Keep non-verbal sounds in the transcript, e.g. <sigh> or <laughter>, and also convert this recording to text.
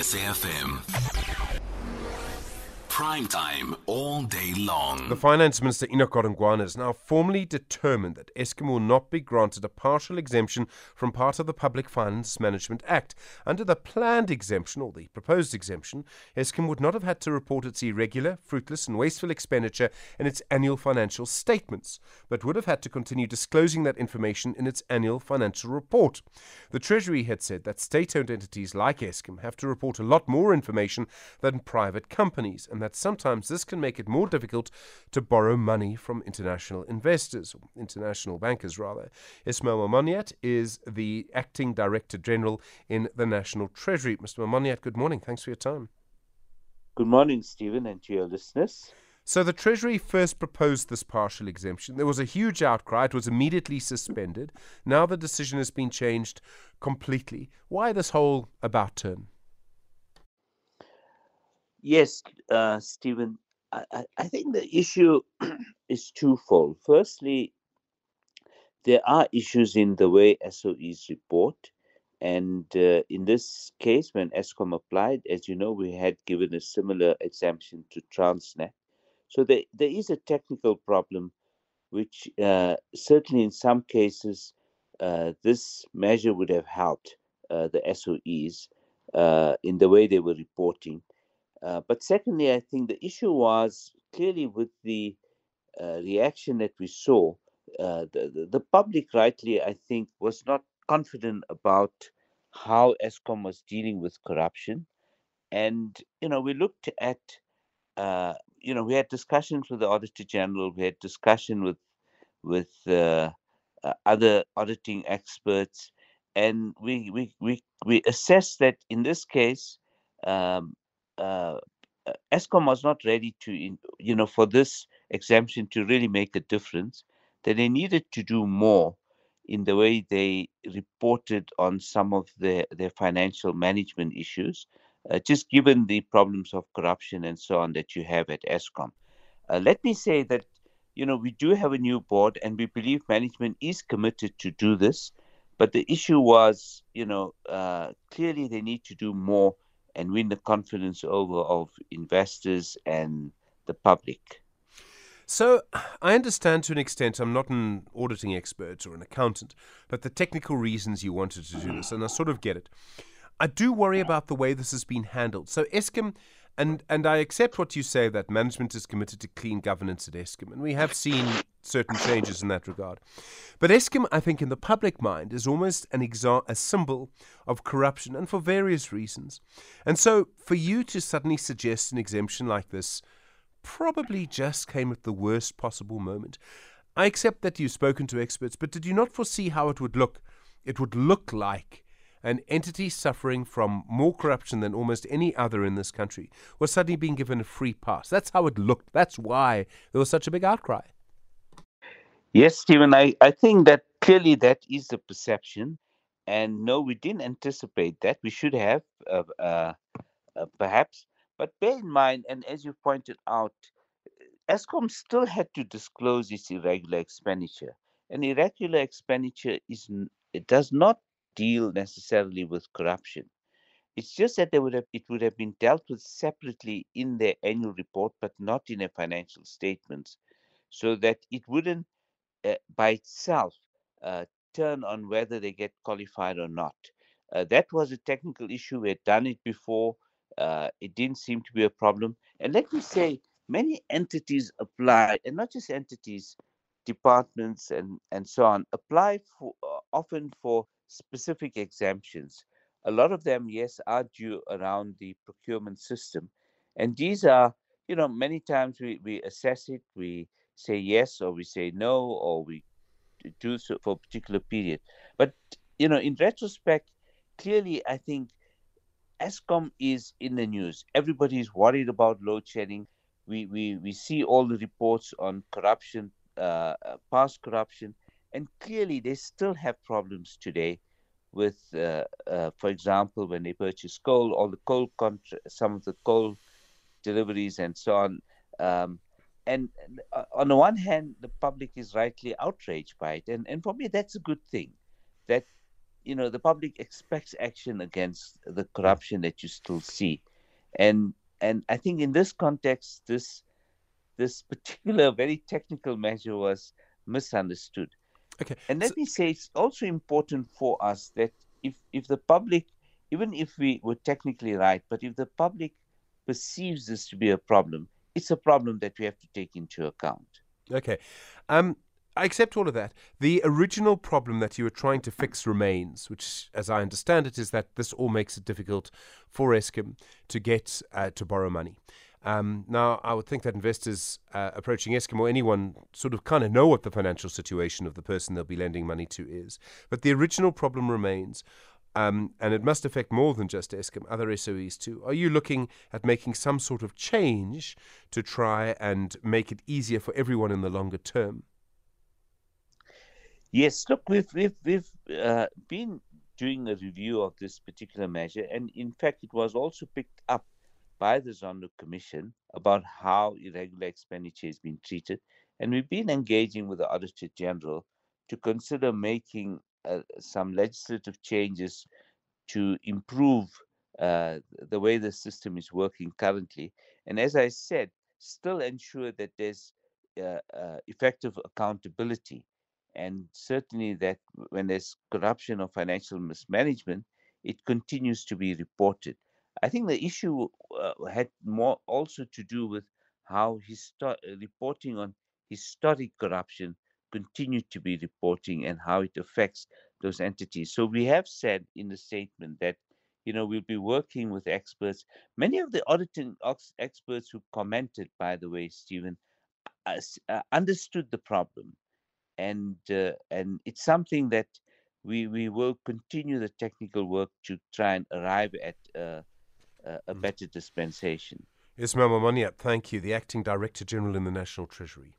SAFM. Prime time all day long. The Finance Minister Enoch Godongwana is now formally determined that Eskom will not be granted a partial exemption from part of the Public Finance Management Act. Under the planned exemption, or the proposed exemption, Eskom would not have had to report its irregular, fruitless, and wasteful expenditure in its annual financial statements, but would have had to continue disclosing that information in its annual financial report. The Treasury had said that state owned entities like Eskom have to report a lot more information than private companies, and that that sometimes this can make it more difficult to borrow money from international investors, or international bankers rather. Ismail Momoniat is the Acting Director General in the National Treasury. Mr. Momoniat, good morning. Thanks for your time. Good morning, Stephen, and to your listeners. So the Treasury first proposed this partial exemption. There was a huge outcry. It was immediately suspended. Now the decision has been changed completely. Why this whole about turn? Yes, uh, Stephen, I, I think the issue <clears throat> is twofold. Firstly, there are issues in the way SOEs report. And uh, in this case, when Eskom applied, as you know, we had given a similar exemption to Transnet. So there, there is a technical problem, which uh, certainly in some cases, uh, this measure would have helped uh, the SOEs uh, in the way they were reporting. Uh, but secondly, I think the issue was clearly with the uh, reaction that we saw, uh, the, the, public rightly, I think, was not confident about how Eskom was dealing with corruption. And, you know, we looked at, uh, you know, we had discussions with the Auditor General, we had discussion with, with uh, other auditing experts, and we, we, we, we assessed that in this case, um, uh, uh, Eskom was not ready to, you know, for this exemption to really make a difference, that they needed to do more in the way they reported on some of their, their financial management issues, uh, just given the problems of corruption and so on that you have at Eskom. Uh, let me say that, you know, we do have a new board and we believe management is committed to do this. But the issue was, you know, uh, clearly they need to do more and win the confidence over of investors and the public. So, I understand to an extent, I'm not an auditing expert or an accountant, but the technical reasons you wanted to do this, and I sort of get it. I do worry about the way this has been handled. So, Eskom, and, and I accept what you say that management is committed to clean governance at Eskom, and we have seen certain changes in that regard. But Eskom, I think, in the public mind, is almost an exa- a symbol of corruption, and for various reasons. And so, for you to suddenly suggest an exemption like this probably just came at the worst possible moment. I accept that you've spoken to experts, but did you not foresee how it would look? It would look like an entity suffering from more corruption than almost any other in this country was suddenly being given a free pass. That's how it looked. That's why there was such a big outcry. Yes, Stephen, I, I think that clearly that is the perception. And no, we didn't anticipate that. We should have, uh, uh, uh, perhaps. But bear in mind, and as you pointed out, Eskom still had to disclose its irregular expenditure. And irregular expenditure is it does not deal necessarily with corruption. It's just that would have, it would have been dealt with separately in their annual report, but not in their financial statements, so that it wouldn't uh, by itself uh, turn on whether they get qualified or not. Uh, that was a technical issue. We had done it before. Uh, it didn't seem to be a problem. And let me say, many entities apply, and not just entities, departments and, and so on, apply for uh, often for specific exemptions. A lot of them, yes, are due around the procurement system. And these are, you know, many times we, we assess it, we say yes or we say no or we do so for a particular period. But you know, in retrospect, clearly I think Eskom is in the news. Everybody is worried about load shedding. We we we see all the reports on corruption, uh, uh past corruption, and clearly they still have problems today with, uh, uh, for example, when they purchase coal, all the coal contra- some of the coal deliveries and so on. Um, and uh, on the one hand, the public is rightly outraged by it, and and for me, that's a good thing. That you know, the public expects action against the corruption that you still see, and and I think in this context, this this particular <laughs> very technical measure was misunderstood. Okay. And let so- me say, it's also important for us that if if the public, even if we were technically right, but if the public perceives this to be a problem, it's a problem that we have to take into account. Okay. Um, I accept all of that. The original problem that you were trying to fix remains, which, as I understand it, is that this all makes it difficult for Eskom to get uh, to borrow money. Um, now, I would think that investors uh, approaching Eskom or anyone sort of kind of know what the financial situation of the person they'll be lending money to is. But the original problem remains. Um, and it must affect more than just Eskom, other SOEs too. Are you looking at making some sort of change to try and make it easier for everyone in the longer term? Yes, look, we've we've we've uh, been doing a review of this particular measure, and in fact, it was also picked up by the Zondo Commission about how irregular expenditure has been treated, and we've been engaging with the Auditor General to consider making uh, some legislative changes to improve uh, the way the system is working currently, and as I said, still ensure that there's uh, uh, effective accountability and certainly that when there's corruption or financial mismanagement, it continues to be reported. I think the issue had more also to do with how histo- reporting on historic corruption continued to be reporting and how it affects those entities. So we have said in the statement that you know we'll be working with experts. Many of the auditing ex- experts who commented, by the way, Stephen, uh, uh, understood the problem and uh, and it's something that we we will continue the technical work to try and arrive at uh, uh, a better dispensation. Ismail Momoniat, thank you, the Acting Director General in the National Treasury.